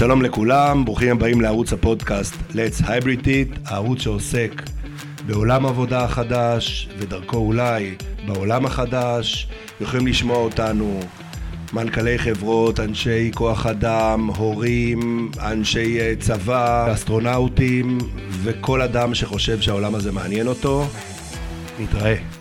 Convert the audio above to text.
שלום לכולם, ברוכים הבאים לערוץ הפודקאסט Let's Hybrid It, הערוץ שעוסק בעולם עבודה החדש ודרכו אולי בעולם החדש. יכולים לשמוע אותנו מנכ"לי חברות, אנשי כוח אדם, הורים, אנשי אה, צבא, אסטרונאוטים וכל אדם שחושב שהעולם הזה מעניין אותו. נתראה.